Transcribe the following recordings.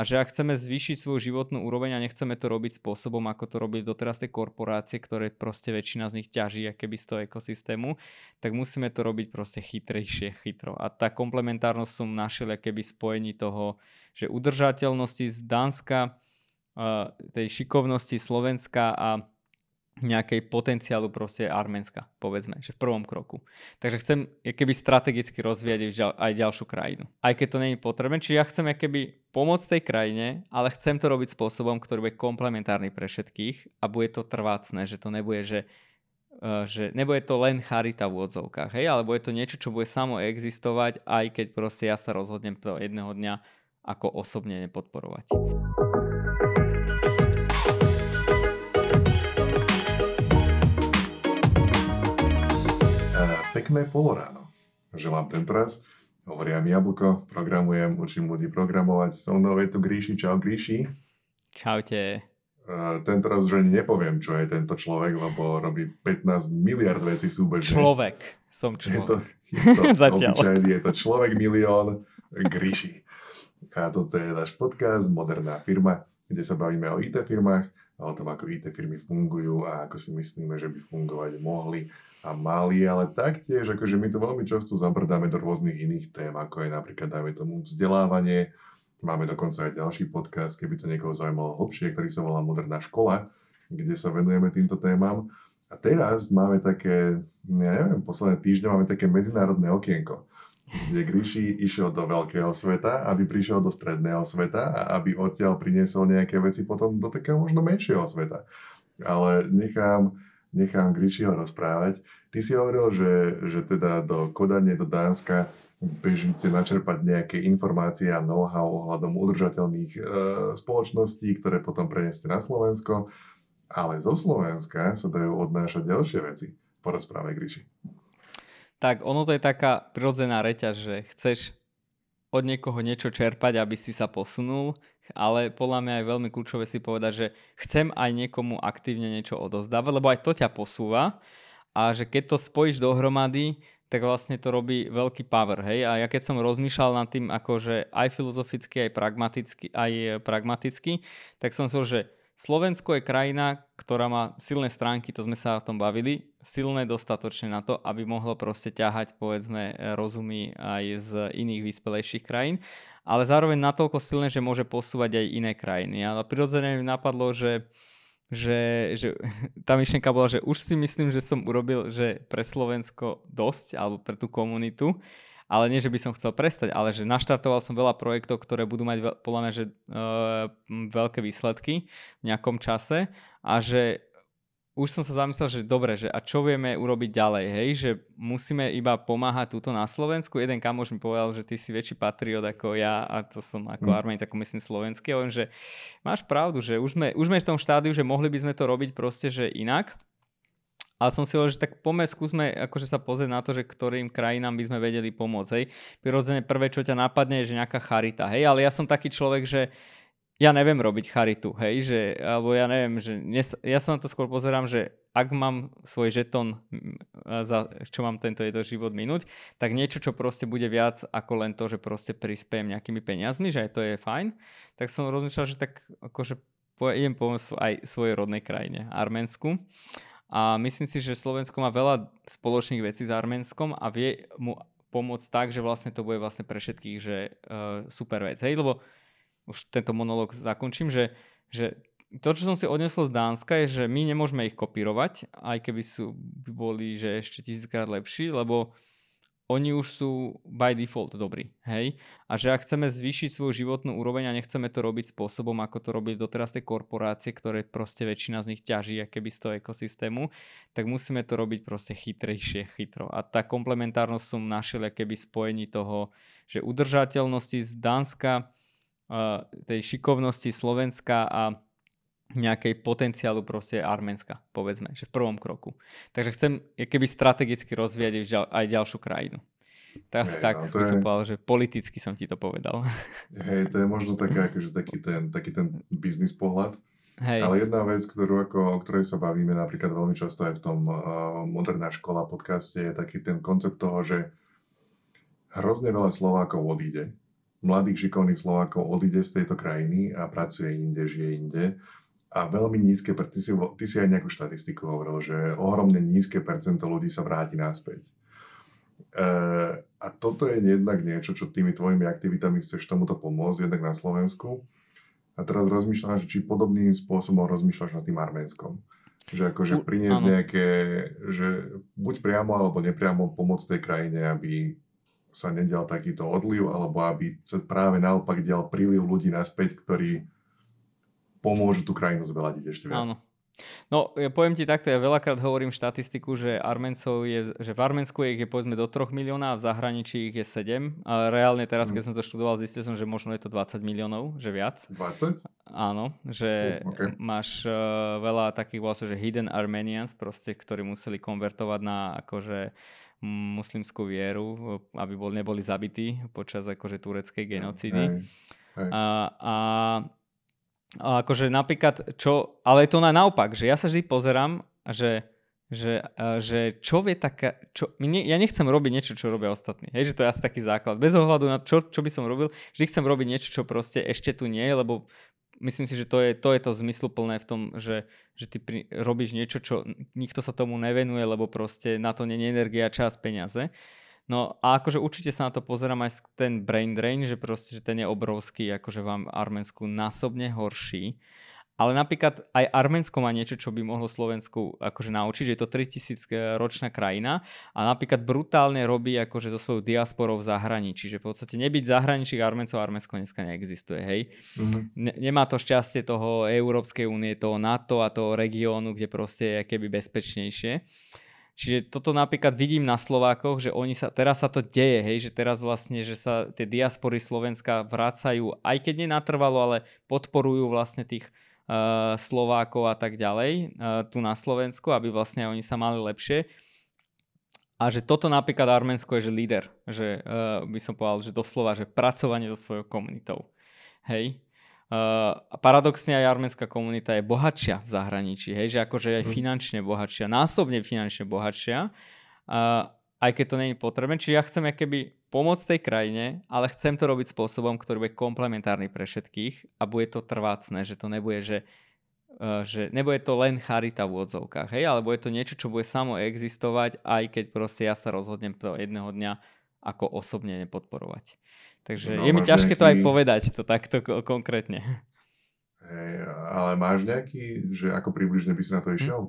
a že ak chceme zvýšiť svoju životnú úroveň a nechceme to robiť spôsobom, ako to robili doteraz tie korporácie, ktoré proste väčšina z nich ťaží keby z toho ekosystému, tak musíme to robiť proste chytrejšie, chytro. A tá komplementárnosť som našiel keby spojení toho, že udržateľnosti z Dánska, tej šikovnosti Slovenska a nejakej potenciálu proste Arménska, povedzme, že v prvom kroku. Takže chcem keby strategicky rozvíjať aj ďalšiu krajinu. Aj keď to je potrebné, čiže ja chcem keby pomôcť tej krajine, ale chcem to robiť spôsobom, ktorý bude komplementárny pre všetkých a bude to trvácne, že to nebude, že e, že nebude to len charita v odzovkách, hej, ale bude to niečo, čo bude samo existovať, aj keď proste ja sa rozhodnem to jedného dňa ako osobne nepodporovať. Pekné poloráno. Želám ten teraz. Hovorím Jablko, programujem, učím ľudí programovať. So mnou je tu Gríši. Čau Gríši. Čaute. Uh, tento raz už ani nepoviem, čo je tento človek, lebo robí 15 miliard vecí súbežne. Človek. Som človek. Je to, je to Zatiaľ. Obyčajný, je to človek milión Gríši. A toto je náš podcast Moderná firma, kde sa bavíme o IT firmách a o tom, ako IT firmy fungujú a ako si myslíme, že by fungovať mohli a mali, ale taktiež, akože my to veľmi často zabrdáme do rôznych iných tém, ako je napríklad, dajme tomu, vzdelávanie. Máme dokonca aj ďalší podcast, keby to niekoho zaujímalo hlbšie, ktorý sa volá Moderná škola, kde sa venujeme týmto témam. A teraz máme také, ja neviem, posledné týždne máme také medzinárodné okienko, kde Gríši išiel do veľkého sveta, aby prišiel do stredného sveta a aby odtiaľ priniesol nejaké veci potom do takého možno menšieho sveta. Ale nechám, nechám Gríšiho rozprávať. Ty si hovoril, že, že teda do Kodane, do Dánska bežíte načerpať nejaké informácie a know-how ohľadom udržateľných e, spoločností, ktoré potom preneste na Slovensko, ale zo Slovenska sa dajú odnášať ďalšie veci. Porozprávaj, Gríši. Tak ono to je taká prirodzená reťaž, že chceš od niekoho niečo čerpať, aby si sa posunul, ale podľa mňa je veľmi kľúčové si povedať, že chcem aj niekomu aktívne niečo odozdávať, lebo aj to ťa posúva a že keď to spojíš dohromady, tak vlastne to robí veľký power, hej. A ja keď som rozmýšľal nad tým akože aj filozoficky, aj pragmaticky, aj pragmaticky, tak som si že Slovensko je krajina, ktorá má silné stránky, to sme sa o tom bavili, silné dostatočne na to, aby mohlo proste ťahať povedzme rozumy aj z iných vyspelejších krajín, ale zároveň natoľko silné, že môže posúvať aj iné krajiny. Ale prirodzene mi napadlo, že že, že tá myšlienka bola, že už si myslím, že som urobil že pre Slovensko dosť, alebo pre tú komunitu, ale nie, že by som chcel prestať, ale že naštartoval som veľa projektov, ktoré budú mať podľa mňa že, uh, veľké výsledky v nejakom čase a že už som sa zamyslel, že dobre, že a čo vieme urobiť ďalej, hej, že musíme iba pomáhať túto na Slovensku. Jeden kamoš mi povedal, že ty si väčší patriot ako ja a to som ako mm. armenic, ako myslím slovenský. A že máš pravdu, že už sme, už sme v tom štádiu, že mohli by sme to robiť proste, že inak. Ale som si hovoril, že tak poďme, skúsme akože sa pozrieť na to, že ktorým krajinám by sme vedeli pomôcť. Hej. Prirodzene prvé, čo ťa napadne, je, že nejaká charita. Hej, ale ja som taký človek, že ja neviem robiť charitu, hej, že, alebo ja neviem, že nes, ja sa na to skôr pozerám, že ak mám svoj žeton, za čo mám tento jedno život minúť, tak niečo, čo proste bude viac ako len to, že proste prispiem nejakými peniazmi, že aj to je fajn, tak som rozmýšľal, že tak akože idem pomôcť aj svojej rodnej krajine, Arménsku. A myslím si, že Slovensko má veľa spoločných vecí s Arménskom a vie mu pomôcť tak, že vlastne to bude vlastne pre všetkých, že uh, super vec. Hej, lebo už tento monolog zakončím, že, že to, čo som si odnesol z Dánska, je, že my nemôžeme ich kopírovať, aj keby sú, boli že ešte tisíckrát lepší, lebo oni už sú by default dobrí, hej? A že ak chceme zvýšiť svoju životnú úroveň a nechceme to robiť spôsobom, ako to robili doteraz tie korporácie, ktoré proste väčšina z nich ťaží keby z toho ekosystému, tak musíme to robiť proste chytrejšie, chytro. A tá komplementárnosť som našiel keby spojení toho, že udržateľnosti z Dánska tej šikovnosti Slovenska a nejakej potenciálu proste Arménska, povedzme, že v prvom kroku. Takže chcem keby strategicky rozvíjať aj ďalšiu krajinu. Tak, hey, tak no, by som je... povedal, že politicky som ti to povedal. Hej, to je možno taká, akože taký ten, taký ten biznis pohľad. Hej. Ale jedna vec, ktorú, ako, o ktorej sa bavíme napríklad veľmi často aj v tom uh, Moderná škola podcaste, je taký ten koncept toho, že hrozne veľa Slovákov odíde mladých šikovných Slovákov odíde z tejto krajiny a pracuje inde, žije inde. A veľmi nízke, ty si, ty si aj nejakú štatistiku hovoril, že ohromne nízke percento ľudí sa vráti naspäť. E, a toto je jednak niečo, čo tými tvojimi aktivitami chceš tomuto pomôcť, jednak na Slovensku. A teraz rozmýšľam, či podobným spôsobom rozmýšľaš nad tým Arménskom. Že akože priniesť nejaké, že buď priamo alebo nepriamo pomôcť tej krajine, aby sa nedial takýto odliv, alebo aby sa práve naopak dial príliv ľudí naspäť, ktorí pomôžu tú krajinu zveladiť ešte viac. Áno. No, ja poviem ti takto, ja veľakrát hovorím štatistiku, že Armencov je, že v Arménsku ich je povedzme do 3 milióna a v zahraničí ich je 7. A reálne teraz, keď mm. som to študoval, zistil som, že možno je to 20 miliónov, že viac. 20? Áno, že uh, okay. máš uh, veľa takých vlastne, že hidden Armenians, proste, ktorí museli konvertovať na akože muslimskú vieru, aby bol, neboli zabití počas akože tureckej genocídy. Hey, hey. A a akože napríklad, čo, ale je to na naopak, že ja sa vždy pozerám, že, že, že čo vie taká, čo, ne, ja nechcem robiť niečo, čo robia ostatní, hej, že to je asi taký základ. Bez ohľadu na čo, čo by som robil, vždy chcem robiť niečo, čo proste ešte tu nie je, lebo myslím si, že to je to, je to zmysluplné v tom, že, že ty pri, robíš niečo, čo nikto sa tomu nevenuje, lebo proste na to nie je energia, čas, peniaze. No a akože určite sa na to pozerám aj ten brain drain, že proste, že ten je obrovský, akože vám Arménsku násobne horší. Ale napríklad aj Arménsko má niečo, čo by mohlo Slovensku akože naučiť, že je to 3000 ročná krajina a napríklad brutálne robí akože so svojou diasporou v zahraničí. Čiže v podstate nebyť zahraničí Arméncov, Arménsko dneska neexistuje, hej. Mm-hmm. Ne, nemá to šťastie toho Európskej únie, toho NATO a toho regiónu, kde proste je keby bezpečnejšie. Čiže toto napríklad vidím na Slovákoch, že oni sa, teraz sa to deje, hej, že teraz vlastne, že sa tie diaspory Slovenska vracajú, aj keď nenatrvalo, ale podporujú vlastne tých uh, Slovákov a tak ďalej uh, tu na Slovensku, aby vlastne oni sa mali lepšie. A že toto napríklad Arménsko je že líder, že uh, by som povedal, že doslova, že pracovanie so svojou komunitou. Hej. Uh, paradoxne aj arménska komunita je bohatšia v zahraničí, hej, že akože aj mhm. finančne bohatšia, násobne finančne bohatšia, uh, aj keď to je potrebné. Čiže ja chcem keby pomôcť tej krajine, ale chcem to robiť spôsobom, ktorý bude komplementárny pre všetkých a bude to trvácne, že to nebude, že, uh, že nebude to len charita v odzovkách, hej, ale bude to niečo, čo bude samo existovať, aj keď proste ja sa rozhodnem to jedného dňa ako osobne nepodporovať. Takže no, je mi ťažké nejaký... to aj povedať, to takto konkrétne. Hey, ale máš nejaký, že ako približne by si na to hm. išiel?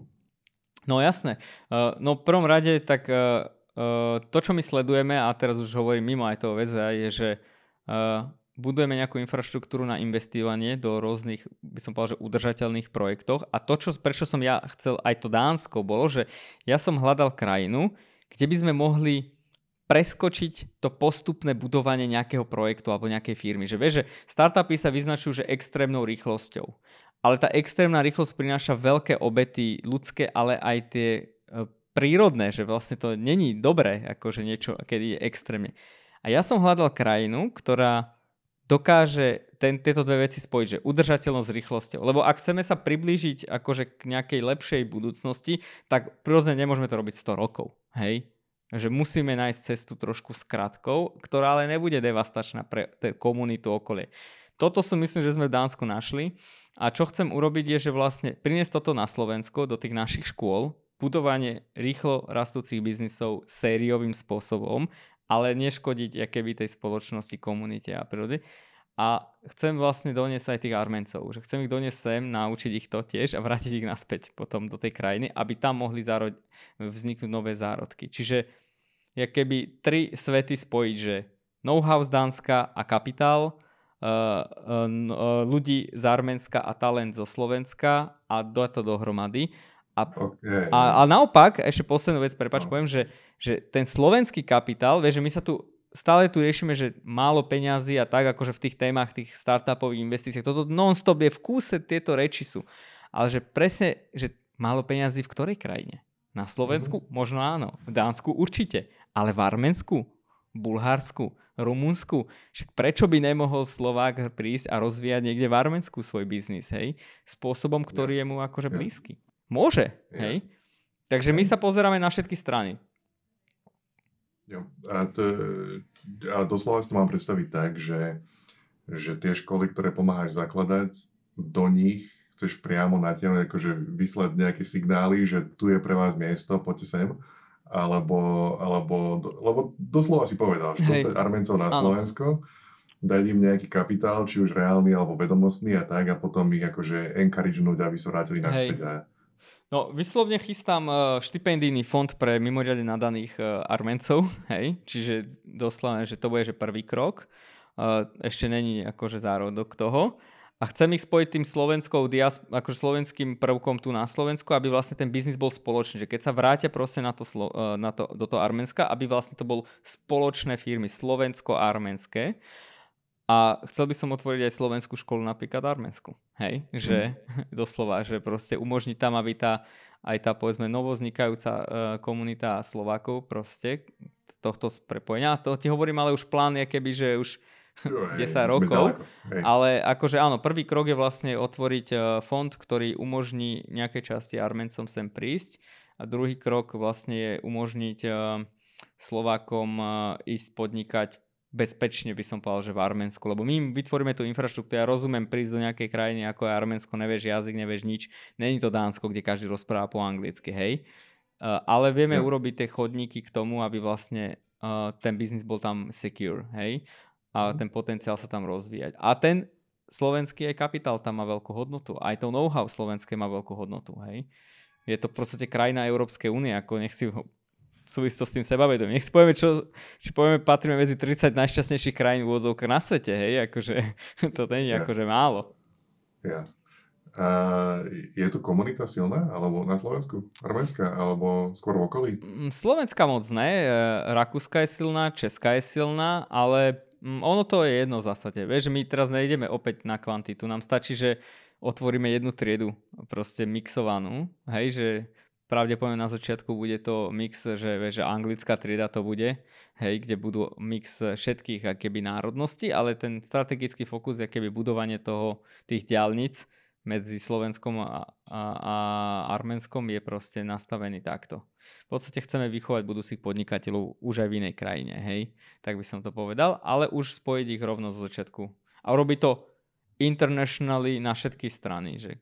No jasné. Uh, no v prvom rade tak uh, uh, to, čo my sledujeme, a teraz už hovorím mimo aj toho väza, je, že budujeme nejakú infraštruktúru na investovanie do rôznych, by som povedal, že udržateľných projektoch. A to, čo, prečo som ja chcel aj to Dánsko, bolo, že ja som hľadal krajinu, kde by sme mohli preskočiť to postupné budovanie nejakého projektu alebo nejakej firmy. Že vieš, že startupy sa vyznačujú že extrémnou rýchlosťou. Ale tá extrémna rýchlosť prináša veľké obety ľudské, ale aj tie e, prírodné, že vlastne to není dobré, akože niečo, keď je extrémne. A ja som hľadal krajinu, ktorá dokáže ten, tieto dve veci spojiť, že udržateľnosť s rýchlosťou. Lebo ak chceme sa priblížiť akože k nejakej lepšej budúcnosti, tak prirodzene nemôžeme to robiť 100 rokov. Hej? Že musíme nájsť cestu trošku s krátkou, ktorá ale nebude devastačná pre komunitu okolie. Toto si myslím, že sme v Dánsku našli a čo chcem urobiť je, že vlastne priniesť toto na Slovensko do tých našich škôl, budovanie rýchlo rastúcich biznisov sériovým spôsobom, ale neškodiť keby tej spoločnosti, komunite a prírode. A chcem vlastne doniesť aj tých Armencov, že chcem ich doniesť sem, naučiť ich to tiež a vrátiť ich naspäť potom do tej krajiny, aby tam mohli zárod- vzniknúť nové zárodky. Čiže je keby tri svety spojiť, že know-how z Dánska a kapitál, uh, uh, ľudí z Arménska a talent zo Slovenska a do to dohromady. A, okay. a, a naopak, ešte poslednú vec, prepač, no. poviem, že, že ten slovenský kapitál, vieš, že my sa tu stále tu riešime, že málo peňazí a tak, akože v tých témach, tých startupových investíciách, toto non-stop je v kúse, tieto reči sú. Ale že presne, že málo peňazí v ktorej krajine? Na Slovensku? Mm-hmm. Možno áno. V Dánsku určite. Ale v Arménsku, Bulharsku, Rumunsku, však prečo by nemohol Slovák prísť a rozvíjať niekde v Arménsku svoj biznis, hej? Spôsobom, ktorý je mu akože blízky. Môže, hej? Takže my sa pozeráme na všetky strany. Jo. A, to, a doslova si to mám predstaviť tak, že, že tie školy, ktoré pomáhaš zakladať, do nich chceš priamo natiahnuť, akože vyslať nejaké signály, že tu je pre vás miesto, poďte sem, alebo, alebo lebo doslova si povedal, že dostať Armencov na Slovensko, dať im nejaký kapitál, či už reálny alebo vedomostný a tak a potom ich akože encouragenúť, aby sa vrátili naspäť. A... No, vyslovne chystám uh, štipendijný fond pre mimoriadne nadaných uh, Armencov, hej, čiže doslova, že to bude že prvý krok. Uh, ešte není akože zárodok toho. A chcem ich spojiť tým slovenskou akože slovenským prvkom tu na Slovensku, aby vlastne ten biznis bol spoločný. Že keď sa vrátia proste na to, na to, do toho Arménska, aby vlastne to bol spoločné firmy, slovensko-arménske. A chcel by som otvoriť aj slovenskú školu napríklad Arménsku. Hej, že mm. doslova, že proste umožniť tam, aby tá, aj tá povedzme novoznikajúca uh, komunita Slovákov proste tohto prepojenia. To ti hovorím, ale už plán je keby, že už 10 rokov. Ale akože áno, prvý krok je vlastne otvoriť e, fond, ktorý umožní nejakej časti Armencom sem prísť. A druhý krok vlastne je umožniť e, Slovákom e, ísť podnikať bezpečne by som povedal, že v Arménsku, lebo my vytvoríme tú infraštruktúru, ja rozumiem prísť do nejakej krajiny ako je Arménsko, nevieš jazyk, nevieš nič, není to Dánsko, kde každý rozpráva po anglicky, hej. Ale vieme ja. urobiť tie chodníky k tomu, aby vlastne ten biznis bol tam secure, hej a mhm. ten potenciál sa tam rozvíjať. A ten slovenský aj kapitál tam má veľkú hodnotu. Aj to know-how slovenské má veľkú hodnotu. Hej. Je to v podstate krajina Európskej únie, ako nech si súvisto s tým sebavedomím. Nech si povieme, čo, či povieme, patríme medzi 30 najšťastnejších krajín v na svete, hej, akože to není yeah. akože málo. Ja. A je tu komunita silná, alebo na Slovensku, arménska, alebo skôr v okolí? Mm, Slovenská moc ne, e, Rakúska je silná, Česká je silná, ale Mm, ono to je jedno v zásade. Vieš, my teraz nejdeme opäť na kvantitu. Nám stačí, že otvoríme jednu triedu, proste mixovanú. Hej, že pravdepodobne na začiatku bude to mix, že, že anglická trieda to bude, hej, kde budú mix všetkých keby národností, ale ten strategický fokus je keby budovanie toho, tých diálnic, medzi Slovenskom a, a, a Arménskom je proste nastavený takto. V podstate chceme vychovať budúcich podnikateľov už aj v inej krajine, hej, tak by som to povedal, ale už spojiť ich rovno zo začiatku. A urobiť to internationally na všetky strany, že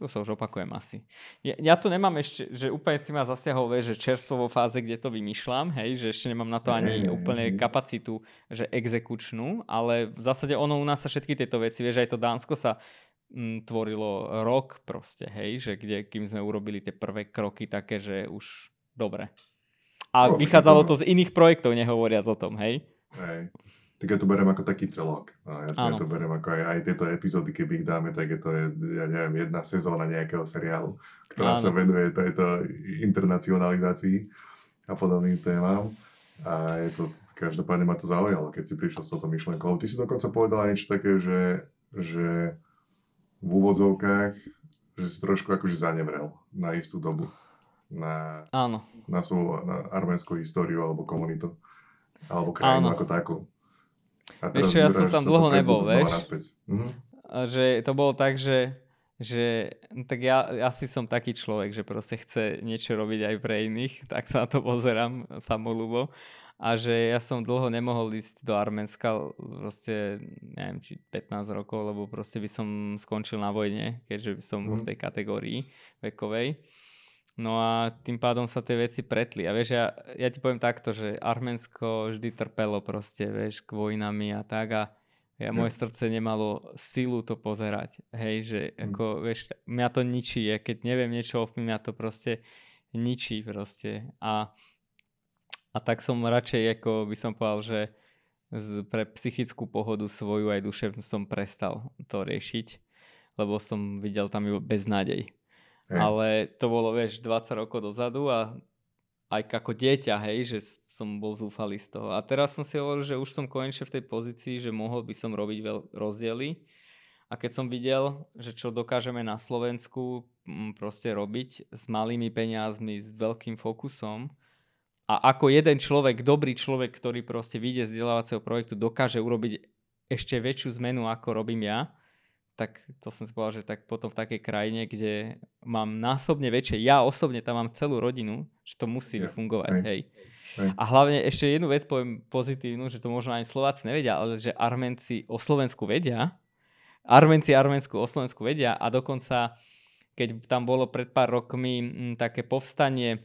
tu sa už opakujem asi. Ja, ja to nemám ešte, že úplne si ma zasiahol, vieš, že čerstvo vo fáze, kde to vymýšľam, hej, že ešte nemám na to ani úplne kapacitu, že exekučnú, ale v zásade ono u nás sa všetky tieto veci, vieš, aj to Dánsko sa m, tvorilo rok proste, hej, že kde, kým sme urobili tie prvé kroky také, že už dobre. A no, vychádzalo to z iných projektov, nehovoriac o tom, hej? Hej. Tak ja to berem ako taký celok. A ja, ja to berem ako aj, aj tieto epizódy, keby ich dáme, tak je to, ja neviem, jedna sezóna nejakého seriálu, ktorá Áno. sa venuje tejto internacionalizácii a podobným témam. A je to, každopádne ma to zaujalo, keď si prišiel s touto myšlenkou. Ty si dokonca povedala niečo také, že, že v úvodzovkách, že si trošku akože zanevrel na istú dobu na, Áno. na svoju na arménskú históriu alebo komunitu alebo krajinu Áno. ako takú. Vieš, ja som tam dlho nebol, vieš. Mhm. Že to bolo tak, že, že tak ja asi som taký človek, že proste chce niečo robiť aj pre iných, tak sa na to pozerám samolubo a že ja som dlho nemohol ísť do Arménska, proste neviem, či 15 rokov, lebo proste by som skončil na vojne, keďže by som bol v mhm. tej kategórii vekovej. No a tým pádom sa tie veci pretli. A vieš, ja, ja ti poviem takto, že Arménsko vždy trpelo proste, vieš, k vojnami a tak a ja, moje srdce nemalo silu to pozerať. Hej, že mm. ako, vieš, mňa to ničí. Ja keď neviem niečo ovplyvniť, mňa to proste ničí proste. A a tak som radšej, ako by som povedal, že z, pre psychickú pohodu svoju aj duševnú som prestal to riešiť, lebo som videl tam iba beznádej. Ale to bolo, vieš, 20 rokov dozadu a aj ako dieťa, hej, že som bol zúfalý z toho. A teraz som si hovoril, že už som konečne v tej pozícii, že mohol by som robiť veľ rozdiely. A keď som videl, že čo dokážeme na Slovensku proste robiť s malými peniazmi, s veľkým fokusom, a ako jeden človek, dobrý človek, ktorý proste vyjde z vzdelávacieho projektu, dokáže urobiť ešte väčšiu zmenu, ako robím ja, tak to som si povedal, že tak potom v takej krajine, kde mám násobne väčšie, ja osobne tam mám celú rodinu, že to musí yeah. fungovať, hej. hej. A hlavne ešte jednu vec poviem pozitívnu, že to možno aj Slováci nevedia, ale že Armenci o Slovensku vedia, Armenci Armensku o Slovensku vedia a dokonca keď tam bolo pred pár rokmi m, také povstanie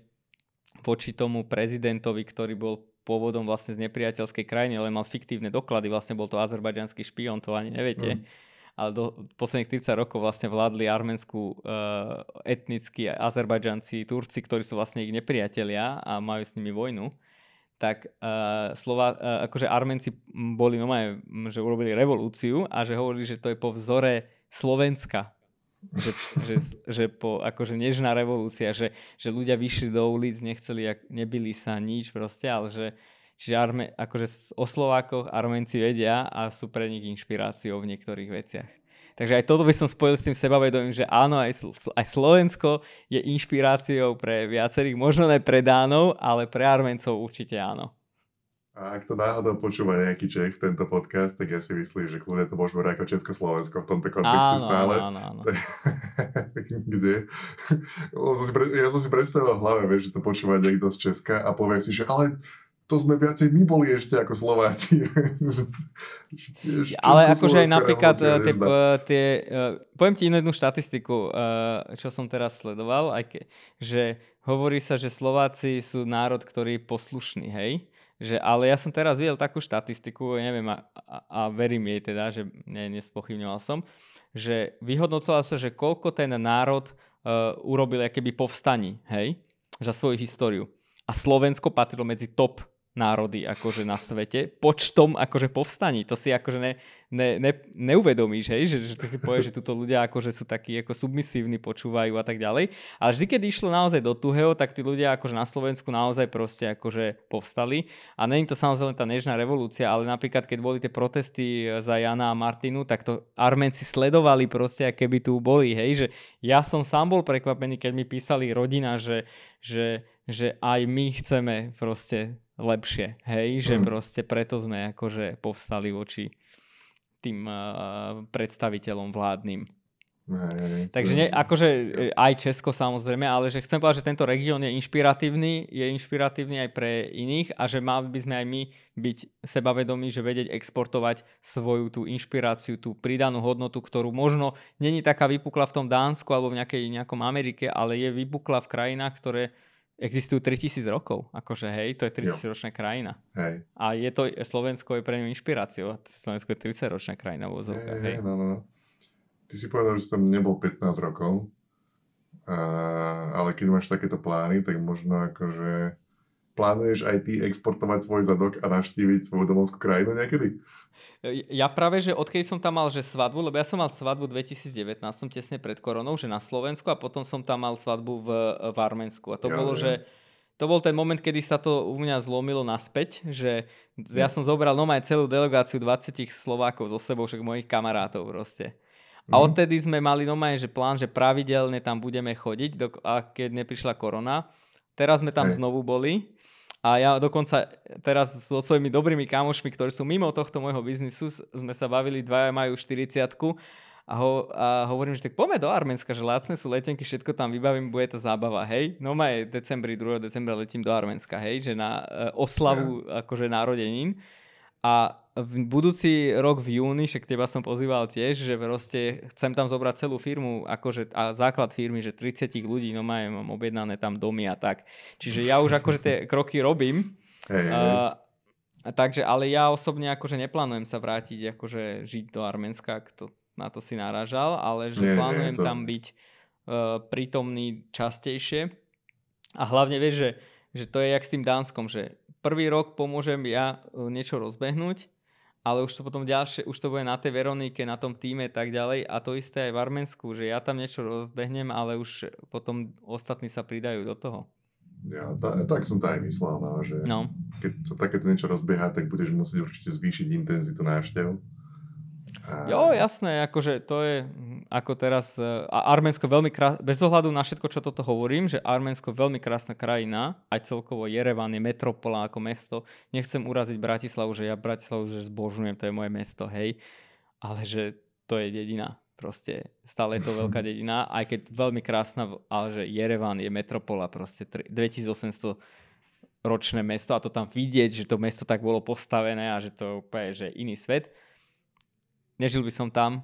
voči tomu prezidentovi, ktorý bol pôvodom vlastne z nepriateľskej krajiny, ale mal fiktívne doklady, vlastne bol to azerbajdžanský špion, to ani neviete. Mm ale do posledných 30 rokov vlastne vládli Arménsku uh, etnickí Azerbajdžanci, Turci, ktorí sú vlastne ich nepriatelia a majú s nimi vojnu, tak uh, slova, uh, akože Arménci boli nomaj, že urobili revolúciu a že hovorili, že to je po vzore Slovenska. Že, že, že po, akože nežná revolúcia, že, že ľudia vyšli do ulic, nechceli, nebili sa nič proste, ale že, Čiže Arme, akože o Slovákoch Armenci vedia a sú pre nich inšpiráciou v niektorých veciach. Takže aj toto by som spojil s tým sebavedomím, že áno, aj, aj Slovensko je inšpiráciou pre viacerých, možno ne pre Dánov, ale pre Armencov určite áno. A ak to náhodou počúva nejaký Čech tento podcast, tak ja si myslím, že kľudne to môžeme ako Československo v tomto kontexte áno, stále. Áno, áno. Kde? Ja som si predstavil v hlave, vieš, že to počúva niekto z Česka a povie si, že ale to sme viacej my boli ešte ako Slováci. Ale akože aj napríklad eh, tie, tie, uh, poviem ti inú jednu štatistiku, uh, čo som teraz sledoval, aj ke, že hovorí sa, že Slováci sú národ, ktorý je poslušný, hej? Že, ale ja som teraz videl takú štatistiku, neviem, a, a, a verím jej teda, že ne, nespochybňoval som, že vyhodnocoval sa, že koľko ten národ uh, urobil keby povstaní, hej? Za svoju históriu. A Slovensko patrilo medzi top národy akože na svete počtom akože povstaní. To si akože ne, ne, ne, neuvedomíš, hej? Že, že ty si povieš, že títo ľudia akože sú takí ako submisívni, počúvajú a tak ďalej. Ale vždy, keď išlo naozaj do tuhého, tak tí ľudia akože na Slovensku naozaj proste akože povstali. A není to samozrejme tá nežná revolúcia, ale napríklad keď boli tie protesty za Jana a Martinu, tak to Armenci sledovali proste, aké by tu boli, hej? Že ja som sám bol prekvapený, keď mi písali rodina, že, že, že aj my chceme proste lepšie, hej, že mm. proste preto sme akože povstali voči tým uh, predstaviteľom vládnym. Hej, Takže nie, akože e, aj Česko samozrejme, ale že chcem povedať, že tento región je inšpiratívny, je inšpiratívny aj pre iných a že mali by sme aj my byť sebavedomí, že vedieť exportovať svoju tú inšpiráciu, tú pridanú hodnotu, ktorú možno není taká vypukla v tom Dánsku alebo v nejakej, nejakom Amerike, ale je vypukla v krajinách, ktoré existujú 3000 rokov. Akože hej, to je 3000 ročná krajina. Hej. A je to, Slovensko je pre ňu inšpiráciou. Slovensko je 30 ročná krajina vo hej, hej. No, no. Ty si povedal, že tam nebol 15 rokov, a, ale keď máš takéto plány, tak možno akože plánuješ aj ty exportovať svoj zadok a navštíviť svoju domovskú krajinu niekedy? Ja práve, že odkedy som tam mal že svadbu, lebo ja som mal svadbu 2019, som tesne pred koronou, že na Slovensku a potom som tam mal svadbu v, v Arménsku. A to ja, bolo, ja. že to bol ten moment, kedy sa to u mňa zlomilo naspäť, že ja som zobral nomaj celú delegáciu 20 Slovákov so sebou, však mojich kamarátov proste. A mhm. odtedy sme mali nomaj, že plán, že pravidelne tam budeme chodiť, do, a keď neprišla korona. Teraz sme tam Hej. znovu boli a ja dokonca teraz so svojimi dobrými kamošmi, ktorí sú mimo tohto môjho biznisu, sme sa bavili, dvaja majú 40 a, ho, a hovorím, že tak poďme do Arménska, že lacné sú letenky, všetko tam vybavím, bude to zábava, hej. No aj decembri, 2. decembra letím do Arménska, hej, že na uh, oslavu yeah. akože narodenín. A v budúci rok v júni, však teba som pozýval tiež, že proste chcem tam zobrať celú firmu, akože, a základ firmy, že 30 ľudí, no majú, mám objednané tam domy a tak. Čiže ja už akože tie kroky robím. Hey, uh, takže, ale ja osobne akože neplánujem sa vrátiť, akože žiť do Arménska, kto na to si narážal, ale že nie, plánujem nie, to... tam byť uh, prítomný častejšie. A hlavne vieš, že, že to je jak s tým Dánskom, že prvý rok pomôžem ja e, niečo rozbehnúť, ale už to potom ďalšie, už to bude na tej Veronike, na tom týme tak ďalej a to isté aj v Arménsku, že ja tam niečo rozbehnem, ale už potom ostatní sa pridajú do toho. Ja, tá, tak som to aj myslel, no, že no. keď sa takéto niečo rozbieha, tak budeš musieť určite zvýšiť intenzitu návštev a... Jo, jasné, akože to je hm, ako teraz, e, a Arménsko veľmi krásne, bez ohľadu na všetko, čo toto hovorím, že Arménsko je veľmi krásna krajina, aj celkovo Jerevan je metropola ako mesto. Nechcem uraziť Bratislavu, že ja Bratislavu že zbožňujem, to je moje mesto, hej, ale že to je dedina. Proste stále je to veľká dedina, aj keď veľmi krásna, ale že Jerevan je metropola, proste 2800 ročné mesto a to tam vidieť, že to mesto tak bolo postavené a že to je úplne že iný svet. Nežil by som tam,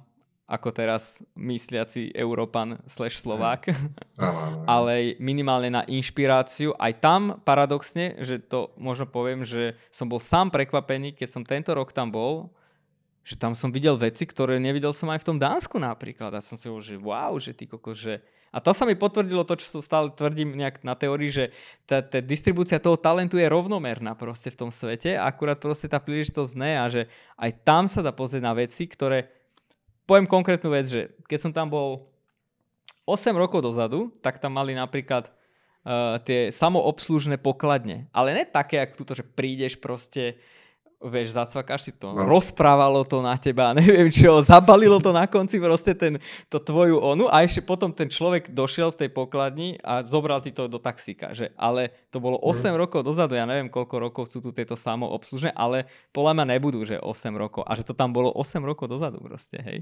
ako teraz mysliaci Európan slash Slovák. Ale minimálne na inšpiráciu. Aj tam paradoxne, že to možno poviem, že som bol sám prekvapený, keď som tento rok tam bol, že tam som videl veci, ktoré nevidel som aj v tom Dánsku napríklad. A som si hovoril, že wow, že ty koko, že... A to sa mi potvrdilo to, čo stále tvrdím nejak na teórii, že tá, tá distribúcia toho talentu je rovnomerná proste v tom svete, akurát proste tá príležitosť ne a že aj tam sa dá pozrieť na veci, ktoré poviem konkrétnu vec, že keď som tam bol 8 rokov dozadu, tak tam mali napríklad uh, tie samoobslužné pokladne. Ale ne také, ako túto, že prídeš proste vieš, zacvakáš si to, no. rozprávalo to na teba, neviem čo, zabalilo to na konci proste ten, to tvoju onu a ešte potom ten človek došiel v tej pokladni a zobral ti to do taxíka, že, ale to bolo 8 mm. rokov dozadu, ja neviem koľko rokov sú tu tieto samoobslužné, ale podľa mňa nebudú, že 8 rokov a že to tam bolo 8 rokov dozadu proste, hej.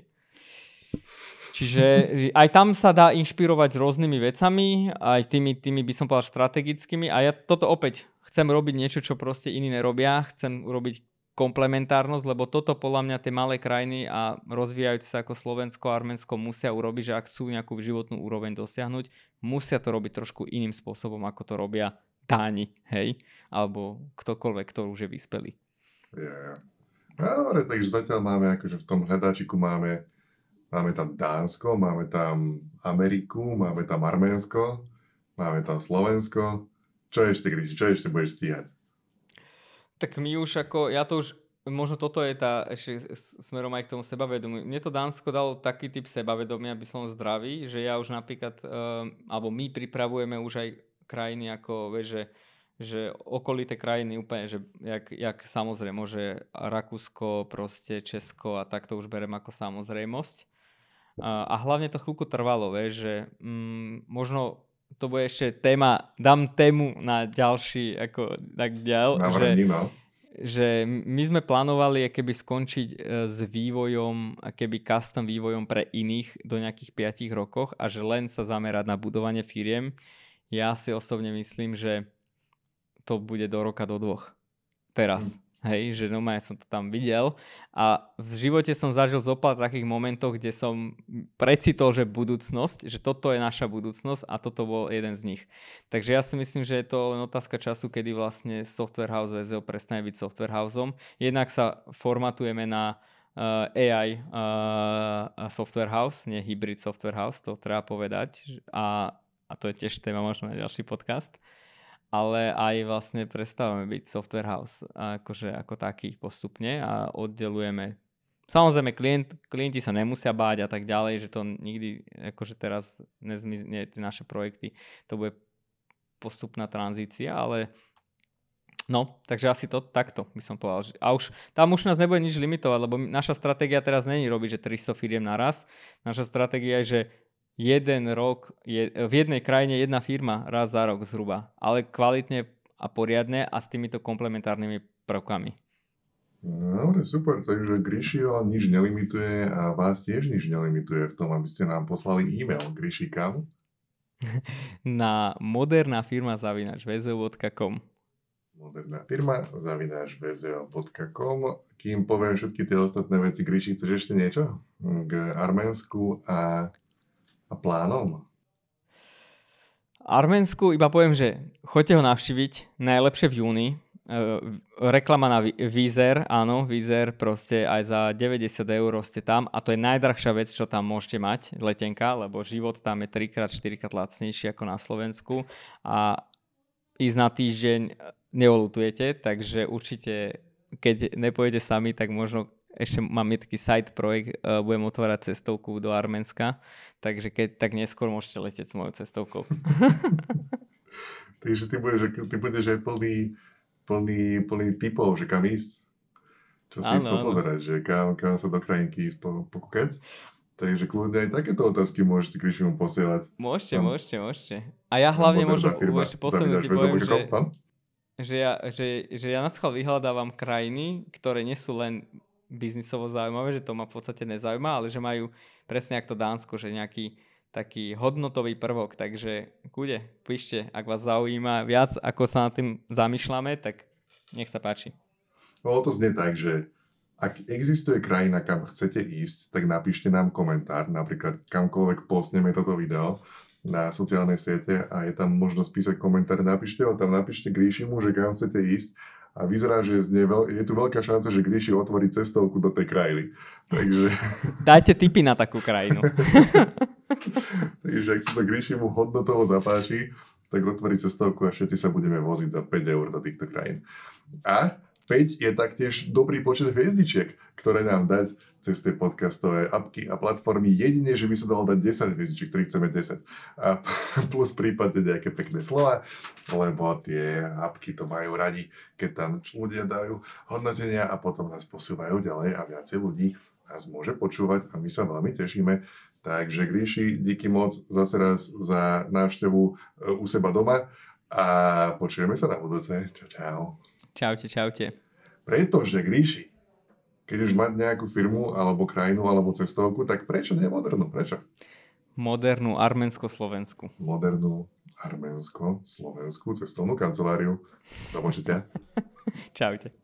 Čiže aj tam sa dá inšpirovať rôznymi vecami, aj tými, tými by som povedal strategickými a ja toto opäť chcem robiť niečo, čo proste iní nerobia, chcem urobiť komplementárnosť, lebo toto podľa mňa tie malé krajiny a rozvíjajúce sa ako Slovensko a Arménsko musia urobiť, že ak chcú nejakú životnú úroveň dosiahnuť, musia to robiť trošku iným spôsobom, ako to robia Dáni, hej? Alebo ktokoľvek, kto už je vyspelý. Yeah. No, dobre, takže zatiaľ máme, akože v tom hľadáčiku máme, máme tam Dánsko, máme tam Ameriku, máme tam Arménsko, máme tam Slovensko. Čo ešte, Gríši, čo ešte budeš stíhať? Tak my už ako, ja to už, možno toto je tá, ešte smerom aj k tomu sebavedomiu. Mne to Dánsko dalo taký typ sebavedomia, aby som zdravý, že ja už napríklad, um, alebo my pripravujeme už aj krajiny ako, vieš, že, že okolité krajiny úplne, že jak, jak samozrejme, že Rakúsko, proste Česko a tak to už berem ako samozrejmosť. A, a hlavne to chvíľku trvalo, vieš, že mm, možno to bude ešte téma, dám tému na ďalší, ako tak ďal, že, no. že my sme plánovali keby skončiť e, s vývojom, keby custom vývojom pre iných do nejakých 5 rokoch a že len sa zamerať na budovanie firiem. Ja si osobne myslím, že to bude do roka, do dvoch. Teraz. Hmm. Hej, že no ja som to tam videl a v živote som zažil zopár takých momentov, kde som precitol, že budúcnosť, že toto je naša budúcnosť a toto bol jeden z nich. Takže ja si myslím, že je to len otázka času, kedy vlastne Software House VZO prestane byť Software Houseom. Jednak sa formatujeme na uh, eh, AI uh, eh, Software House, nie Hybrid Software House, to treba povedať a, a to je tiež téma možno na ďalší podcast ale aj vlastne prestávame byť software house akože ako taký postupne a oddelujeme Samozrejme, klient, klienti sa nemusia báť a tak ďalej, že to nikdy, akože teraz nezmizne tie naše projekty, to bude postupná tranzícia, ale no, takže asi to takto by som povedal. A už, tam už nás nebude nič limitovať, lebo naša stratégia teraz není robiť, že 300 firiem naraz. Naša stratégia je, že jeden rok, je, v jednej krajine jedna firma raz za rok zhruba, ale kvalitne a poriadne a s týmito komplementárnymi prvkami. Dobre, super, takže Grishio nič nelimituje a vás tiež nič nelimituje v tom, aby ste nám poslali e-mail. Kam? Na moderná firma zavinač vzeu.com Moderná firma zavinač vzeu.com Kým poviem všetky tie ostatné veci, Grishi, chceš ešte niečo? K Arménsku a a plánom? Arménsku iba poviem, že choďte ho navštíviť, najlepšie v júni. E, reklama na Vizer, áno, Vizer proste aj za 90 eur ste tam a to je najdrahšia vec, čo tam môžete mať, letenka, lebo život tam je 3x, 4x lacnejší ako na Slovensku a ísť na týždeň neolutujete, takže určite keď nepojete sami, tak možno ešte mám taký side projekt, uh, budem otvárať cestovku do Arménska, takže keď tak neskôr môžete letieť s mojou cestovkou. takže ty budeš, ty budeš aj plný, plný, plný typov, že kam ísť. Čo si ísť pozerať, že kam, kam sa do krajinky ísť po, pokúkať. Takže kľudne aj takéto otázky môžete Krišimu posielať. Môžete, tam, môžete, môžete. A ja hlavne môžem ešte posledný poviem, že, že, ja, že, že ja na schvál vyhľadávam krajiny, ktoré nie sú len biznisovo zaujímavé, že to ma v podstate nezaujíma, ale že majú presne ako to Dánsko, že nejaký taký hodnotový prvok, takže kúde, píšte, ak vás zaujíma viac, ako sa nad tým zamýšľame, tak nech sa páči. Bolo to znie tak, že ak existuje krajina, kam chcete ísť, tak napíšte nám komentár, napríklad kamkoľvek postneme toto video na sociálnej siete a je tam možnosť písať komentár, napíšte ho tam, napíšte Gríšimu, že kam chcete ísť a vyzerá, že je, veľ, je tu veľká šanca, že Gríši otvorí cestovku do tej krajiny. Takže... Dajte tipy na takú krajinu. Takže ak sa to Gríšimu hodnotovo zapáči, tak otvorí cestovku a všetci sa budeme voziť za 5 eur do týchto krajín. A 5 je taktiež dobrý počet hviezdičiek, ktoré nám dať cez tie podcastové apky a platformy. Jedine, že by sa dalo dať 10 hviezdičiek, ktorých chceme 10. A plus prípadne nejaké pekné slova, lebo tie apky to majú radi, keď tam ľudia dajú hodnotenia a potom nás posúvajú ďalej a viacej ľudí nás môže počúvať a my sa veľmi tešíme. Takže Gríši, díky moc zase raz za návštevu e, u seba doma a počujeme sa na budúce. Čau, čau. Čaute, čaute. Pretože, Gríši, keď už mať nejakú firmu, alebo krajinu, alebo cestovku, tak prečo nie modernú? Prečo? Modernú arménsko-slovensku. Modernú arménsko-slovenskú cestovnú kanceláriu. Do počutia. Čaute.